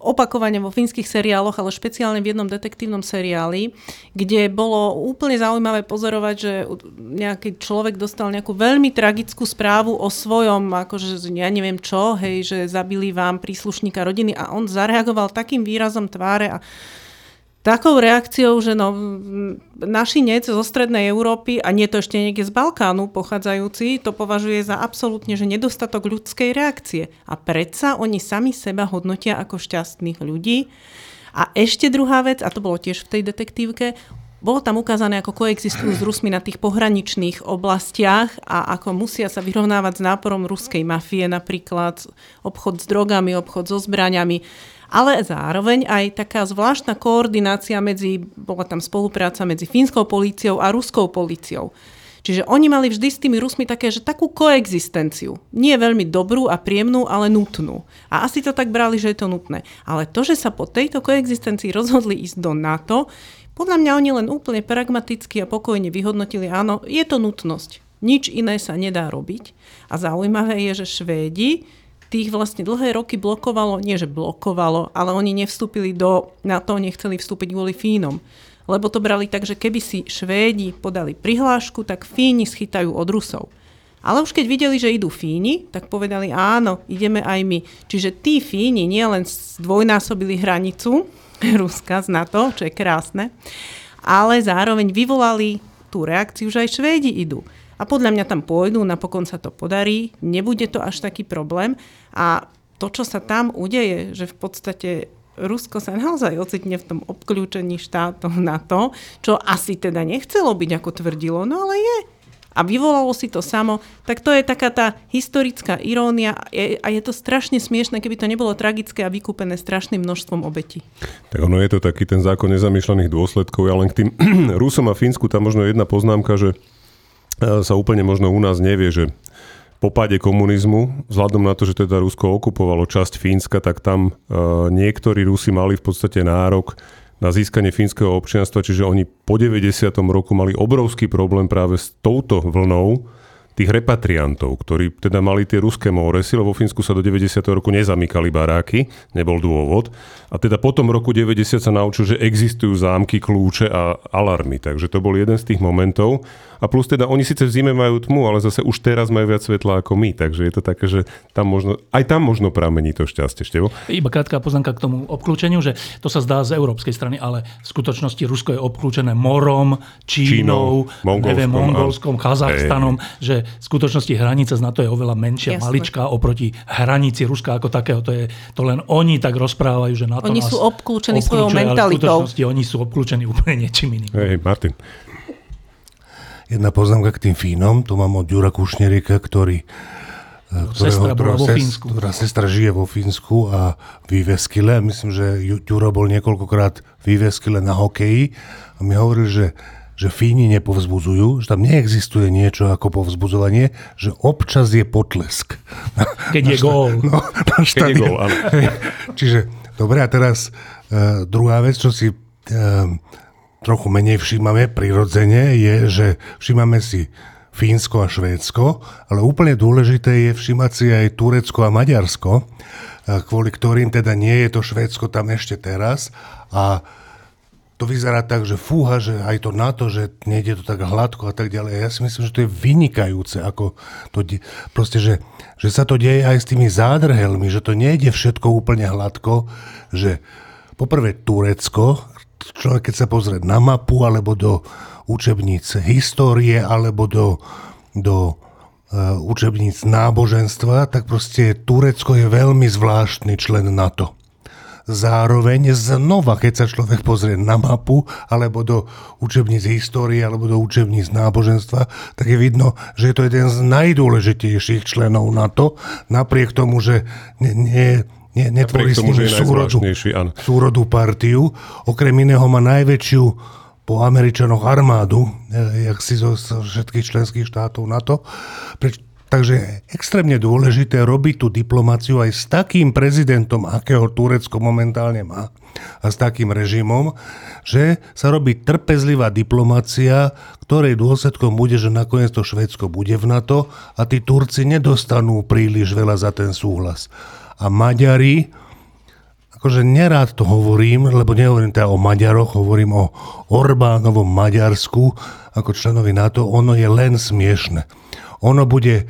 opakovane vo fínskych seriáloch, ale špeciálne v jednom detektívnom seriáli, kde bolo úplne zaujímavé pozorovať, že nejaký človek dostal nejakú veľmi tragickú správu o svojom, akože ja neviem čo, hej, že zabili vám príslušníka rodiny a on zareagoval takým výrazom tváre a takou reakciou, že no, našinec zo strednej Európy, a nie to ešte niekde z Balkánu pochádzajúci, to považuje za absolútne, že nedostatok ľudskej reakcie. A predsa oni sami seba hodnotia ako šťastných ľudí. A ešte druhá vec, a to bolo tiež v tej detektívke, bolo tam ukázané, ako koexistujú s Rusmi na tých pohraničných oblastiach a ako musia sa vyrovnávať s náporom ruskej mafie, napríklad obchod s drogami, obchod so zbraniami ale zároveň aj taká zvláštna koordinácia medzi, bola tam spolupráca medzi fínskou políciou a ruskou políciou. Čiže oni mali vždy s tými Rusmi také, že takú koexistenciu. Nie veľmi dobrú a príjemnú, ale nutnú. A asi to tak brali, že je to nutné. Ale to, že sa po tejto koexistencii rozhodli ísť do NATO, podľa mňa oni len úplne pragmaticky a pokojne vyhodnotili, áno, je to nutnosť. Nič iné sa nedá robiť. A zaujímavé je, že Švédi tých vlastne dlhé roky blokovalo, nie že blokovalo, ale oni nevstúpili do, na to nechceli vstúpiť kvôli Fínom. Lebo to brali tak, že keby si Švédi podali prihlášku, tak Fíni schytajú od Rusov. Ale už keď videli, že idú Fíni, tak povedali áno, ideme aj my. Čiže tí Fíni nielen zdvojnásobili hranicu Ruska z NATO, čo je krásne, ale zároveň vyvolali tú reakciu, že aj Švédi idú. A podľa mňa tam pôjdu, napokon sa to podarí, nebude to až taký problém. A to, čo sa tam udeje, že v podstate Rusko sa naozaj ocitne v tom obklúčení štátov na to, čo asi teda nechcelo byť, ako tvrdilo, no ale je. A vyvolalo si to samo, tak to je taká tá historická irónia a je to strašne smiešne, keby to nebolo tragické a vykúpené strašným množstvom obetí. Tak ono je to taký ten zákon nezamýšľaných dôsledkov. Ja len k tým Rusom a Fínsku tam možno jedna poznámka, že sa úplne možno u nás nevie, že po páde komunizmu, vzhľadom na to, že teda Rusko okupovalo časť Fínska, tak tam e, niektorí Rusi mali v podstate nárok na získanie fínskeho občianstva, čiže oni po 90. roku mali obrovský problém práve s touto vlnou tých repatriantov, ktorí teda mali tie ruské móresy, lebo vo Fínsku sa do 90. roku nezamykali baráky, nebol dôvod. A teda po tom roku 90 sa naučil, že existujú zámky, kľúče a alarmy. Takže to bol jeden z tých momentov. A plus teda oni síce v zime majú tmu, ale zase už teraz majú viac svetla ako my. Takže je to také, že tam možno, aj tam možno pramení to šťastie. Števo? Iba krátka poznámka k tomu obklúčeniu, že to sa zdá z európskej strany, ale v skutočnosti Rusko je obklúčené morom, Čínou, Čínou, Mongolskom, neviem. Mongolskom, Kazachstanom, že v skutočnosti hranica z NATO je oveľa menšia, Jasné. maličká oproti hranici Ruska ako takého. To, je, to len oni tak rozprávajú, že NATO Oni nás sú obklúčení svojou mentalitou. V skutočnosti oni sú obklúčení úplne niečím iným. Hej, Martin. Jedna poznámka k tým Fínom, to mám od Ďura Kušnerika, ktorý e, Sestra bola ktorého vo Fínsku. Ktorá sestra žije vo Fínsku a v Iveskile. Myslím, že Ju- Ďuro bol niekoľkokrát v Iveskile na hokeji a mi hovoril, že že Fíni nepovzbudzujú, že tam neexistuje niečo ako povzbudzovanie, že občas je potlesk. Keď je gól. No, na Keď je gól, áno. Čiže, dobre, a teraz uh, druhá vec, čo si uh, trochu menej všímame prirodzene, je, že všímame si Fínsko a Švédsko, ale úplne dôležité je všímať si aj Turecko a Maďarsko, eh, kvôli ktorým teda nie je to Švédsko tam ešte teraz a to vyzerá tak, že fúha, že aj to na to, že nejde to tak hladko a tak ďalej. Ja si myslím, že to je vynikajúce, ako to, de- proste, že, že sa to deje aj s tými zádrhelmi, že to nejde všetko úplne hladko, že poprvé Turecko, človek keď sa pozrie na mapu alebo do učebníc histórie alebo do, do uh, učebníc náboženstva, tak proste Turecko je veľmi zvláštny člen NATO zároveň znova, keď sa človek pozrie na mapu, alebo do učebníc histórie, alebo do učebníc náboženstva, tak je vidno, že je to jeden z najdôležitejších členov NATO, napriek tomu, že nie, nie, nie, netvorí s je súrodu, súrodú partiu. Okrem iného má najväčšiu po Američanoch armádu, eh, jak si zo, zo všetkých členských štátov NATO. Preč, takže extrémne dôležité robiť tú diplomáciu aj s takým prezidentom, akého Turecko momentálne má a s takým režimom, že sa robí trpezlivá diplomácia, ktorej dôsledkom bude, že nakoniec to Švédsko bude v NATO a tí Turci nedostanú príliš veľa za ten súhlas. A Maďari, akože nerád to hovorím, lebo nehovorím teda o Maďaroch, hovorím o Orbánovom Maďarsku ako členovi NATO, ono je len smiešne. Ono bude,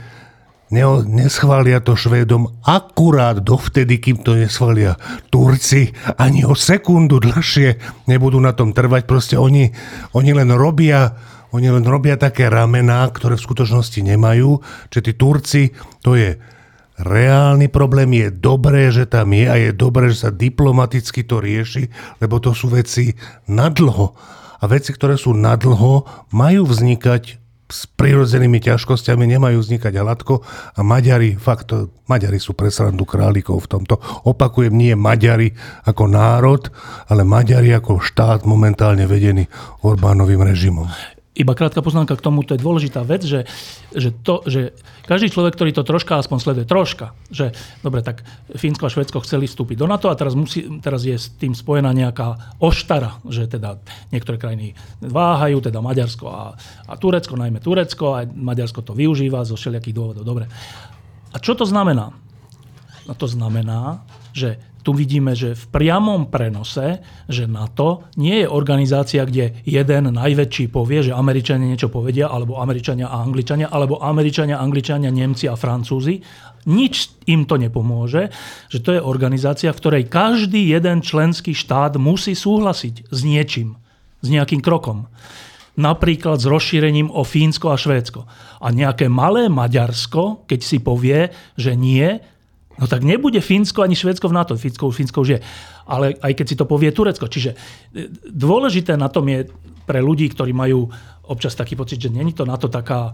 ne, neschvália to Švédom akurát dovtedy, kým to neschvália Turci, ani o sekundu dlhšie nebudú na tom trvať, proste oni, oni len robia oni len robia také ramená, ktoré v skutočnosti nemajú, že tí Turci, to je reálny problém, je dobré, že tam je a je dobré, že sa diplomaticky to rieši, lebo to sú veci nadlho. A veci, ktoré sú nadlho, majú vznikať s prirodzenými ťažkosťami, nemajú vznikať hladko a Maďari, fakt, Maďari sú pre srandu králikov v tomto. Opakujem, nie Maďari ako národ, ale Maďari ako štát momentálne vedený Orbánovým režimom. Iba krátka poznámka k tomu, to je dôležitá vec, že, že, to, že každý človek, ktorý to troška aspoň sleduje, troška, že dobre, tak Fínsko a Švedsko chceli vstúpiť do NATO a teraz, musí, teraz je s tým spojená nejaká oštara, že teda niektoré krajiny váhajú, teda Maďarsko a, a Turecko, najmä Turecko, a Maďarsko to využíva zo všelijakých dôvodov. Dobre. A čo to znamená? No to znamená, že tu vidíme, že v priamom prenose, že NATO nie je organizácia, kde jeden najväčší povie, že Američania niečo povedia, alebo Američania a Angličania, alebo Američania, Angličania, Nemci a Francúzi. Nič im to nepomôže, že to je organizácia, v ktorej každý jeden členský štát musí súhlasiť s niečím, s nejakým krokom napríklad s rozšírením o Fínsko a Švédsko. A nejaké malé Maďarsko, keď si povie, že nie, no tak nebude Fínsko ani Švédsko v NATO. Fínsko, Fínsko už je. Ale aj keď si to povie Turecko. Čiže e, dôležité na tom je pre ľudí, ktorí majú občas taký pocit, že není to na to taká,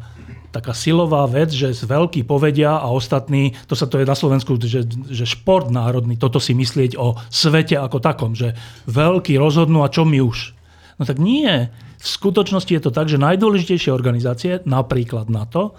taká silová vec, že z veľký povedia a ostatní, to sa to je na Slovensku, že, že šport národný, toto si myslieť o svete ako takom, že veľkí rozhodnú a čo my už. No tak nie. V skutočnosti je to tak, že najdôležitejšie organizácie, napríklad NATO,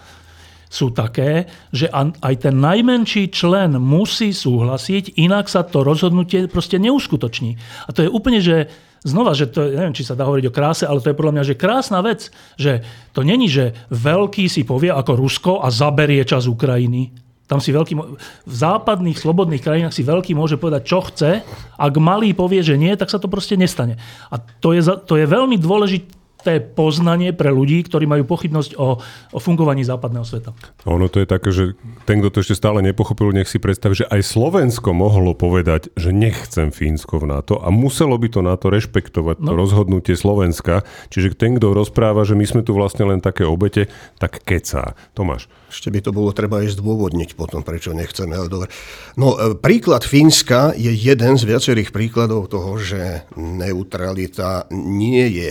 sú také, že aj ten najmenší člen musí súhlasiť, inak sa to rozhodnutie proste neuskutoční. A to je úplne, že znova, že to, neviem, či sa dá hovoriť o kráse, ale to je podľa mňa, že krásna vec, že to není, že veľký si povie ako Rusko a zaberie čas Ukrajiny. Tam si veľký, v západných slobodných krajinách si veľký môže povedať, čo chce. Ak malý povie, že nie, tak sa to proste nestane. A to je, to je veľmi dôležité poznanie pre ľudí, ktorí majú pochybnosť o, o fungovaní západného sveta. Ono to je také, že ten, kto to ešte stále nepochopil, nech si predstaví, že aj Slovensko mohlo povedať, že nechcem Fínsko v NATO a muselo by to NATO rešpektovať, no. to rozhodnutie Slovenska. Čiže ten, kto rozpráva, že my sme tu vlastne len také obete, tak kecá. Tomáš. Ešte by to bolo treba aj zdôvodniť potom, prečo nechceme. Ale dobre. No, e, príklad Fínska je jeden z viacerých príkladov toho, že neutralita nie je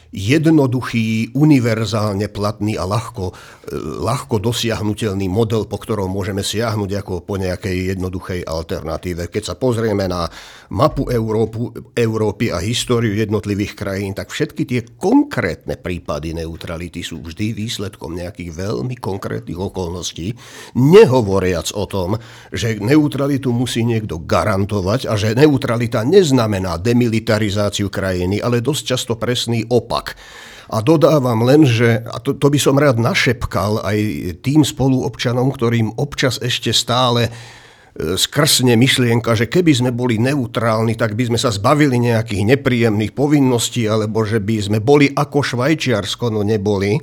jednoduchý, univerzálne platný a ľahko, e, ľahko dosiahnutelný model, po ktorom môžeme siahnuť ako po nejakej jednoduchej alternatíve. Keď sa pozrieme na mapu Európu, Európy a históriu jednotlivých krajín, tak všetky tie konkrétne prípady neutrality sú vždy výsledkom nejakých veľmi konkrétnych okolností, nehovoriac o tom, že neutralitu musí niekto garantovať a že neutralita neznamená demilitarizáciu krajiny, ale dosť často presný opak naopak. A dodávam len, že, a to, to by som rád našepkal aj tým spoluobčanom, ktorým občas ešte stále e, skrsne myšlienka, že keby sme boli neutrálni, tak by sme sa zbavili nejakých nepríjemných povinností, alebo že by sme boli ako Švajčiarsko, no neboli.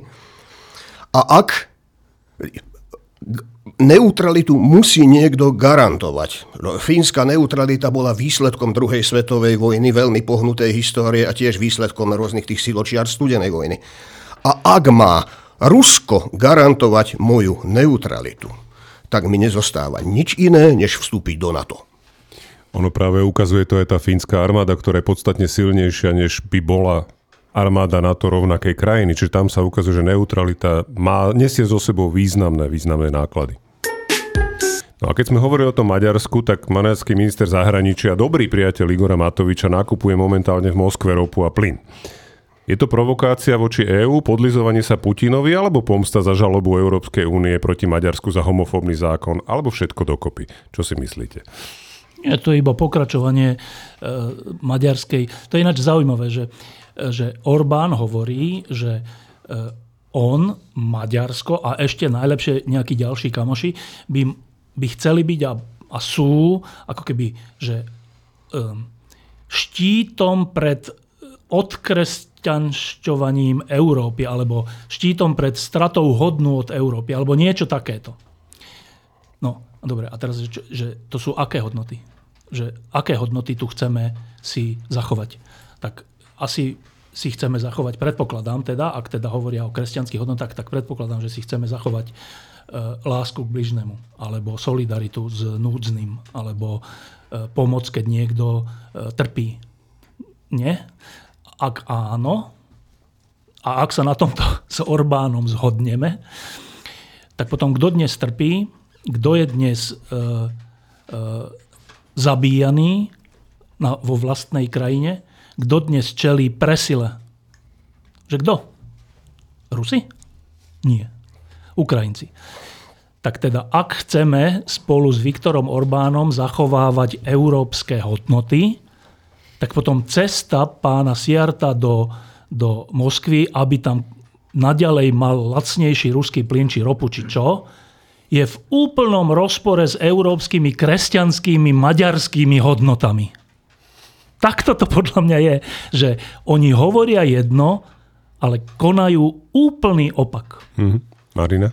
A ak neutralitu musí niekto garantovať. No, fínska neutralita bola výsledkom druhej svetovej vojny, veľmi pohnutej histórie a tiež výsledkom rôznych tých siločiar studenej vojny. A ak má Rusko garantovať moju neutralitu, tak mi nezostáva nič iné, než vstúpiť do NATO. Ono práve ukazuje to aj tá fínska armáda, ktorá je podstatne silnejšia, než by bola armáda NATO rovnakej krajiny. Čiže tam sa ukazuje, že neutralita má, nesie zo sebou významné, významné náklady. No a keď sme hovorili o tom Maďarsku, tak maďarský minister zahraničia, dobrý priateľ Igora Matoviča, nakupuje momentálne v Moskve ropu a plyn. Je to provokácia voči EÚ, podlizovanie sa Putinovi alebo pomsta za žalobu Európskej únie proti Maďarsku za homofóbny zákon, alebo všetko dokopy? Čo si myslíte? Je to iba pokračovanie e, maďarskej. To je ináč zaujímavé, že že Orbán hovorí, že e, on, Maďarsko a ešte najlepšie nejakí ďalší kamoši by, by chceli byť a, a sú ako keby, že um, štítom pred odkresťanšťovaním Európy alebo štítom pred stratou hodnú od Európy alebo niečo takéto. No, dobre, a teraz, že, že to sú aké hodnoty? Že aké hodnoty tu chceme si zachovať? Tak asi si chceme zachovať, predpokladám teda, ak teda hovoria o kresťanských hodnotách, tak predpokladám, že si chceme zachovať e, lásku k bližnému, alebo solidaritu s núdznym, alebo e, pomoc, keď niekto e, trpí. Nie? Ak áno, a ak sa na tomto s Orbánom zhodneme, tak potom kto dnes trpí, kto je dnes e, e, zabíjaný na, vo vlastnej krajine, kto dnes čelí presile? Že kto? Rusi? Nie. Ukrajinci. Tak teda, ak chceme spolu s Viktorom Orbánom zachovávať európske hodnoty, tak potom cesta pána Siarta do, do Moskvy, aby tam naďalej mal lacnejší ruský plyn či ropu či čo, je v úplnom rozpore s európskymi kresťanskými maďarskými hodnotami. Takto to podľa mňa je, že oni hovoria jedno, ale konajú úplný opak. Mm-hmm. Marina?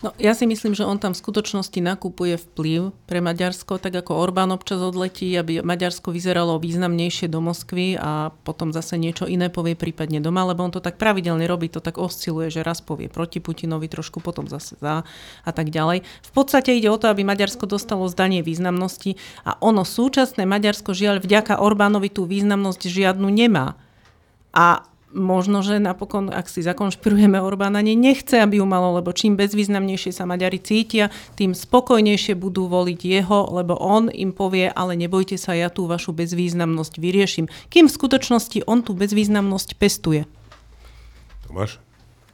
No, ja si myslím, že on tam v skutočnosti nakupuje vplyv pre Maďarsko, tak ako Orbán občas odletí, aby Maďarsko vyzeralo významnejšie do Moskvy a potom zase niečo iné povie prípadne doma, lebo on to tak pravidelne robí, to tak osciluje, že raz povie proti Putinovi, trošku potom zase za a tak ďalej. V podstate ide o to, aby Maďarsko dostalo zdanie významnosti a ono súčasné Maďarsko žiaľ vďaka Orbánovi tú významnosť žiadnu nemá. A možno, že napokon, ak si zakonšpirujeme Orbána, nie nechce, aby ju malo, lebo čím bezvýznamnejšie sa Maďari cítia, tým spokojnejšie budú voliť jeho, lebo on im povie, ale nebojte sa, ja tú vašu bezvýznamnosť vyrieším. Kým v skutočnosti on tú bezvýznamnosť pestuje. Tomáš?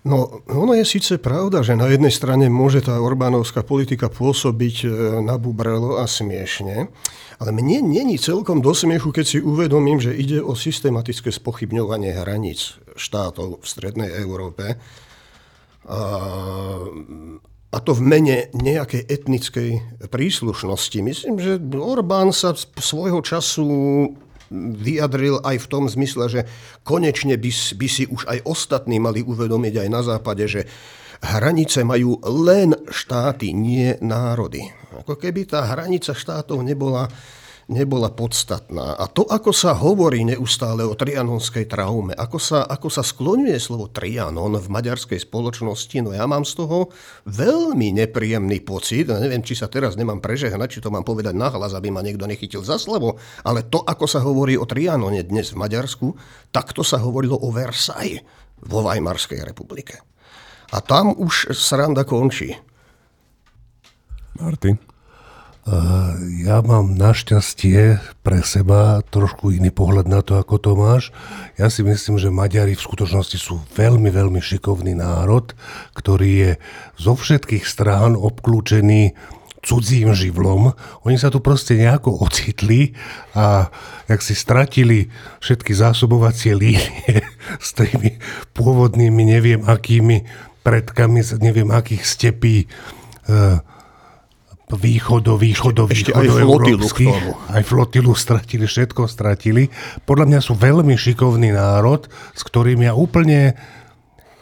No, ono je síce pravda, že na jednej strane môže tá Orbánovská politika pôsobiť e, nabubrelo a smiešne, ale mne není celkom do smiechu, keď si uvedomím, že ide o systematické spochybňovanie hraníc štátov v Strednej Európe. A, a to v mene nejakej etnickej príslušnosti. Myslím, že Orbán sa svojho času vyjadril aj v tom zmysle, že konečne by, by si už aj ostatní mali uvedomiť aj na západe, že hranice majú len štáty, nie národy. Ako keby tá hranica štátov nebola nebola podstatná. A to, ako sa hovorí neustále o trianonskej traume, ako sa, ako sa skloňuje slovo trianon v maďarskej spoločnosti, no ja mám z toho veľmi nepríjemný pocit. Neviem, či sa teraz nemám prežehnať, či to mám povedať nahlas, aby ma niekto nechytil za slovo, ale to, ako sa hovorí o trianone dnes v Maďarsku, takto sa hovorilo o Versailles vo Weimarskej republike. A tam už sranda končí. Martin? Ja mám našťastie pre seba trošku iný pohľad na to, ako to máš. Ja si myslím, že Maďari v skutočnosti sú veľmi, veľmi šikovný národ, ktorý je zo všetkých strán obklúčený cudzím živlom. Oni sa tu proste nejako ocitli a jak si stratili všetky zásobovacie línie s tými pôvodnými, neviem akými predkami, neviem akých stepí, uh, východo, východo, ešte, východo, aj flotilu k tomu. Aj flotilu stratili, všetko stratili. Podľa mňa sú veľmi šikovný národ, s ktorým ja úplne,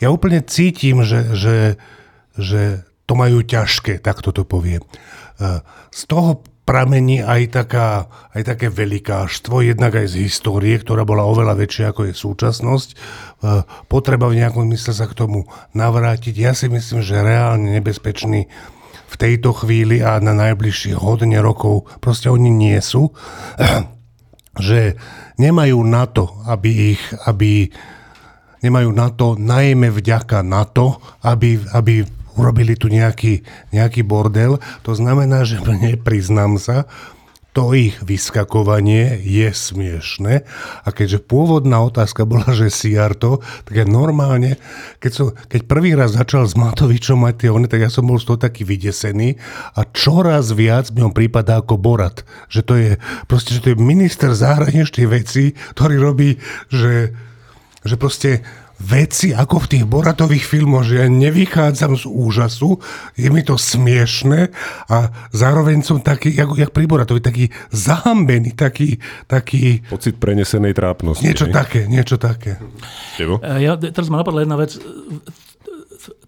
ja úplne cítim, že, že, že to majú ťažké, tak toto poviem. E, z toho pramení aj, taká, aj také velikáštvo, jednak aj z histórie, ktorá bola oveľa väčšia ako je súčasnosť. E, potreba v nejakom mysle sa k tomu navrátiť. Ja si myslím, že reálne nebezpečný v tejto chvíli a na najbližších hodne rokov proste oni nie sú, že nemajú na to, aby ich, aby nemajú na to najmä vďaka na to, aby, aby urobili tu nejaký, nejaký bordel. To znamená, že nepriznám sa, to ich vyskakovanie je smiešne. A keďže pôvodná otázka bola, že Siarto, tak ja normálne, keď, som, keď prvý raz začal s Matovičom mať tie one, tak ja som bol z toho taký vydesený a čoraz viac mi on prípada ako Borat. Že to je, proste, že to je minister zahraničných vecí, ktorý robí, že, že proste veci ako v tých Boratových filmoch, že ja nevychádzam z úžasu, je mi to smiešne a zároveň som taký, jak, jak pri Boratovi, taký zahambený, taký, taký... Pocit prenesenej trápnosti. Niečo ne? také, niečo také. Tevo? E, Ja, teraz ma napadla jedna vec,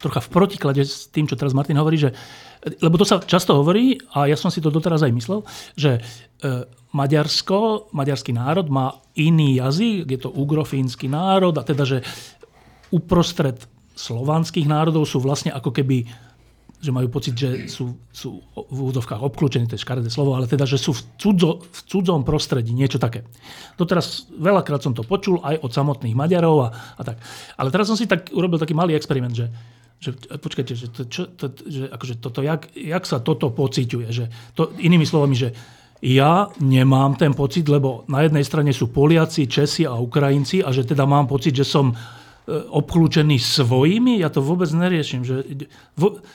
trocha v protiklade s tým, čo teraz Martin hovorí, že lebo to sa často hovorí, a ja som si to doteraz aj myslel, že e, Maďarsko, maďarský národ má iný jazyk, je to ugrofínsky národ, a teda, že uprostred slovanských národov sú vlastne ako keby že majú pocit, že sú, sú v úvodovkách obklúčení, to je škaredé slovo, ale teda, že sú v, cudzo, v cudzom prostredí, niečo také. Doteraz veľakrát som to počul aj od samotných Maďarov a, a tak. Ale teraz som si tak urobil taký malý experiment, že, že počkajte, že, to, čo, to, že akože toto, jak, jak sa toto pociťuje, že to, inými slovami, že ja nemám ten pocit, lebo na jednej strane sú Poliaci, Česi a Ukrajinci a že teda mám pocit, že som obklúčený svojimi, ja to vôbec neriešim. Že,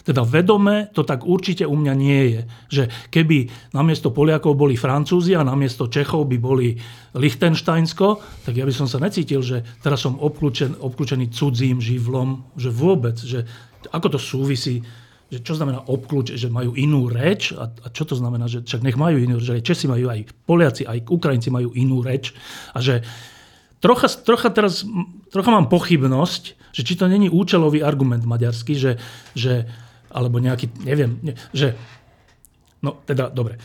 teda vedome to tak určite u mňa nie je. Že keby namiesto Poliakov boli Francúzi a namiesto Čechov by boli Lichtensteinsko, tak ja by som sa necítil, že teraz som obklúčen, obklúčený cudzím živlom, že vôbec, že ako to súvisí že čo znamená obklúč, že majú inú reč a, a čo to znamená, že však nech majú inú reč, že aj Česi majú, aj Poliaci, aj Ukrajinci majú inú reč a že trocha, trocha teraz, trocha mám pochybnosť, že či to není účelový argument maďarský, že, že alebo nejaký, neviem, ne, že, no teda, dobre.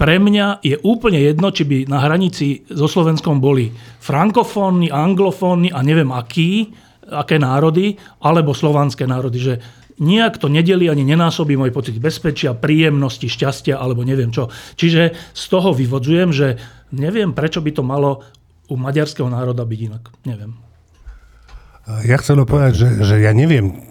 Pre mňa je úplne jedno, či by na hranici so Slovenskom boli frankofónni, anglofónni a neviem aký, aké národy, alebo slovanské národy, že nejak to nedeli ani nenásobí môj pocit bezpečia, príjemnosti, šťastia alebo neviem čo. Čiže z toho vyvodzujem, že neviem, prečo by to malo u maďarského národa byť inak. Neviem. Ja chcem povedať, že, že ja neviem,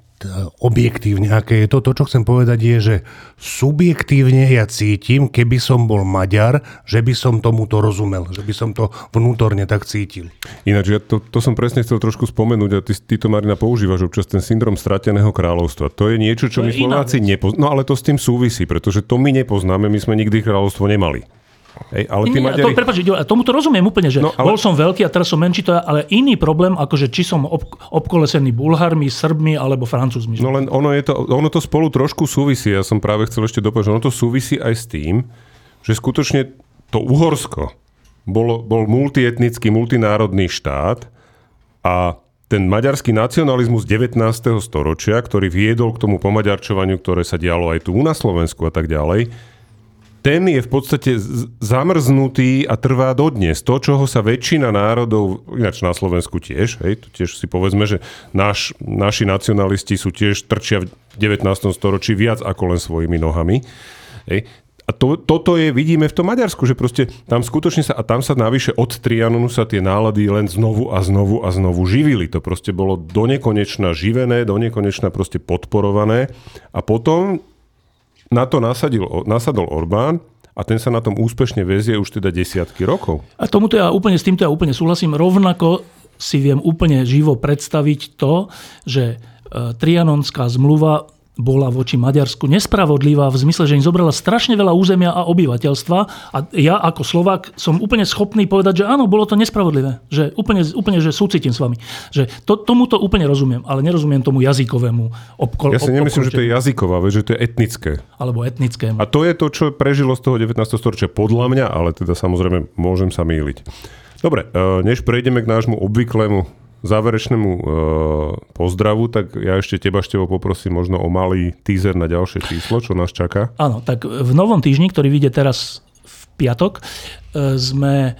objektívne, aké je to. To, čo chcem povedať, je, že subjektívne ja cítim, keby som bol Maďar, že by som tomuto rozumel, že by som to vnútorne tak cítil. Ináč, ja to, to som presne chcel trošku spomenúť a ty, ty to, Marina, používaš občas ten syndrom strateného kráľovstva. To je niečo, čo To my Slováci nepoznáme. No ale to s tým súvisí, pretože to my nepoznáme, my sme nikdy kráľovstvo nemali. Hej, ale tí Maďari... to, prepáč, a tomuto rozumiem úplne, že No, ale- bol som veľký a teraz som menší, to je ale iný problém, ako že či som ob, obkolesený Bulharmi, Srbmi alebo Francúzmi. No len ono, je to, ono to spolu trošku súvisí. Ja som práve chcel ešte dopovedať, že ono to súvisí aj s tým, že skutočne to Uhorsko bolo, bol multietnický, multinárodný štát a ten maďarský nacionalizmus 19. storočia, ktorý viedol k tomu pomaďarčovaniu, ktoré sa dialo aj tu na Slovensku a tak ďalej, ten je v podstate zamrznutý a trvá dodnes. To, čoho sa väčšina národov, ináč na Slovensku tiež, hej, to tiež si povedzme, že náš, naši nacionalisti sú tiež trčia v 19. storočí viac ako len svojimi nohami. Hej. A to, toto je, vidíme v tom Maďarsku, že proste tam skutočne sa, a tam sa navyše od Trianonu sa tie nálady len znovu a znovu a znovu živili. To proste bolo do nekonečna živené, do nekonečna proste podporované. A potom na to nasadil, nasadol Orbán a ten sa na tom úspešne vezie už teda desiatky rokov. A tomuto ja úplne, s týmto ja úplne súhlasím. Rovnako si viem úplne živo predstaviť to, že e, Trianonská zmluva bola voči Maďarsku nespravodlivá v zmysle, že im zobrala strašne veľa územia a obyvateľstva a ja ako Slovak som úplne schopný povedať, že áno, bolo to nespravodlivé. Že úplne, úplne že súcitím s vami. Že to, tomuto úplne rozumiem, ale nerozumiem tomu jazykovému obkol, Ja si nemyslím, že to je jazyková že to je etnické. alebo etnickému. A to je to, čo prežilo z toho 19. storočia podľa mňa, ale teda samozrejme môžem sa mýliť. Dobre, e, než prejdeme k nášmu obvyklému záverečnému e, pozdravu, tak ja ešte teba, Števo, poprosím možno o malý teaser na ďalšie číslo, čo nás čaká. Áno, tak v novom týždni, ktorý vyjde teraz v piatok, e, sme, e,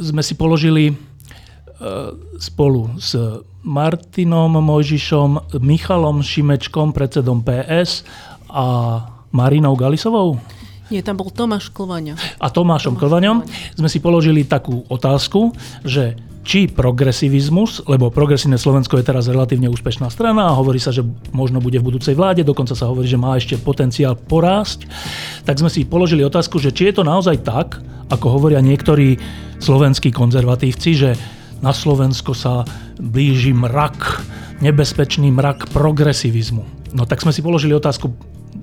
sme si položili e, spolu s Martinom Mojžišom, Michalom Šimečkom, predsedom PS a Marinou Galisovou Nie, tam bol Tomáš Klvaňa. a Tomášom Klvaňom sme si položili takú otázku, že či progresivizmus, lebo progresívne Slovensko je teraz relatívne úspešná strana a hovorí sa, že možno bude v budúcej vláde, dokonca sa hovorí, že má ešte potenciál porásť, tak sme si položili otázku, že či je to naozaj tak, ako hovoria niektorí slovenskí konzervatívci, že na Slovensko sa blíži mrak, nebezpečný mrak progresivizmu. No tak sme si položili otázku,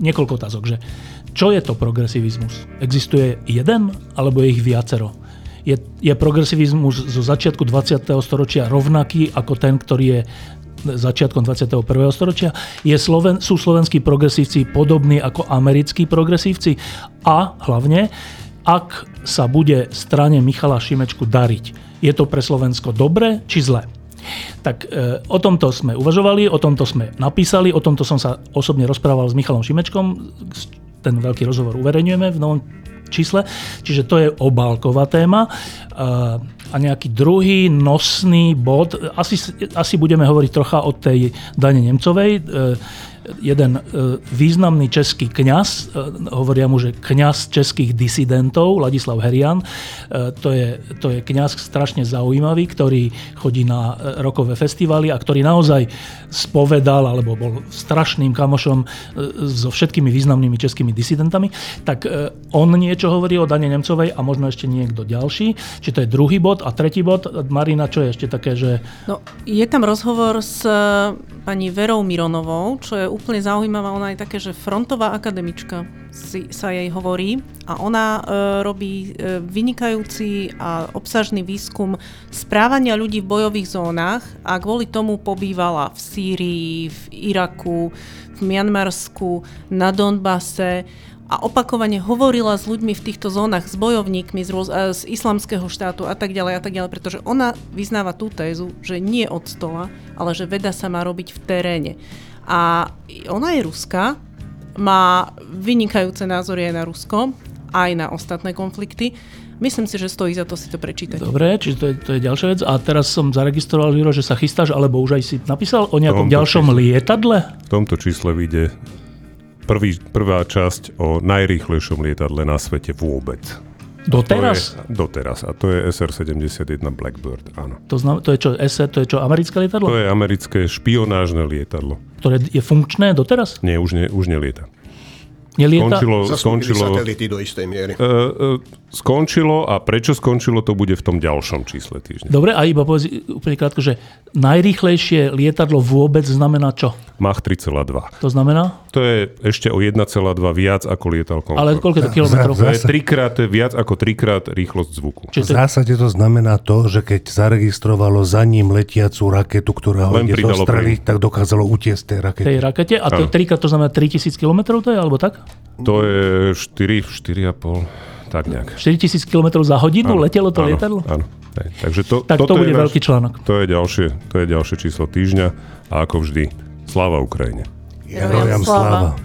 niekoľko otázok, že čo je to progresivizmus? Existuje jeden, alebo je ich viacero? Je, je progresivizmus zo začiatku 20. storočia rovnaký ako ten, ktorý je začiatkom 21. storočia? Je Sloven, sú slovenskí progresívci podobní ako americkí progresívci? A hlavne, ak sa bude strane Michala Šimečku dariť, je to pre Slovensko dobre či zle? Tak e, o tomto sme uvažovali, o tomto sme napísali, o tomto som sa osobne rozprával s Michalom Šimečkom. Ten veľký rozhovor uverejňujeme v novom čísle. Čiže to je obálková téma. E, a nejaký druhý nosný bod, asi, asi budeme hovoriť trocha o tej Dane Nemcovej. Jeden e, významný český kňaz, e, hovoria mu, že kňaz českých disidentov, Ladislav Herian, e, to je, to je kňaz strašne zaujímavý, ktorý chodí na rokové festivaly a ktorý naozaj spovedal, alebo bol strašným kamošom so všetkými významnými českými disidentami, tak on niečo hovorí o Dane Nemcovej a možno ešte niekto ďalší. Či to je druhý bod a tretí bod. Marina, čo je ešte také, že No, je tam rozhovor s pani Verou Mironovou, čo je úplne zaujímavá. Ona je také, že frontová akademička si, sa jej hovorí a ona e, robí e, vynikajúci a obsažný výskum správania ľudí v bojových zónach a kvôli tomu pobývala v Sýrii, v Iraku, v Mianmarsku, na Donbase a opakovane hovorila s ľuďmi v týchto zónach, s bojovníkmi z, rôz, e, z islamského štátu a tak ďalej a tak ďalej, pretože ona vyznáva tú tézu, že nie od stola, ale že veda sa má robiť v teréne. A ona je ruská, má vynikajúce názory aj na Rusko, aj na ostatné konflikty. Myslím si, že stojí za to si to prečítať. Dobre, čiže to je, to je ďalšia vec. A teraz som zaregistroval, Juro, že sa chystáš, alebo už aj si napísal o nejakom Tomto ďalšom čísle. lietadle? V tomto čísle vyjde prvý, prvá časť o najrýchlejšom lietadle na svete vôbec. Doteraz? To je, doteraz. A to je SR-71 Blackbird, áno. To, znam, to je čo, SR, to je čo, americké lietadlo? To je americké špionážne lietadlo. Ktoré je funkčné doteraz? Nie, už, ne, už nelieta. Nelieta? Skončilo, skončilo, satelity do istej miery. uh, uh, skončilo a prečo skončilo, to bude v tom ďalšom čísle týždňa. Dobre, a iba povedz úplne krátko, že najrýchlejšie lietadlo vôbec znamená čo? Mach 3,2. To znamená? To je ešte o 1,2 viac ako lietal Concorde. Ale koľko je to kilometrov? To je trikrát, to je viac ako trikrát rýchlosť zvuku. V Čiže to je, zásade to znamená to, že keď zaregistrovalo za ním letiacu raketu, ktorá ho Len ide zostreliť, tak dokázalo utiesť tej rakete. tej rakete a to je Áno. trikrát, to znamená 3000 km, to je, alebo tak? To je 4, 4,5, tak nejak. 4000 km za hodinu letelo to áno, lietadlo? Áno. Hej, takže to, Tak to bude je náš- veľký článok. To je, ďalšie, to je ďalšie číslo týždňa a ako vždy, sláva Ukrajine. Herojam sláva.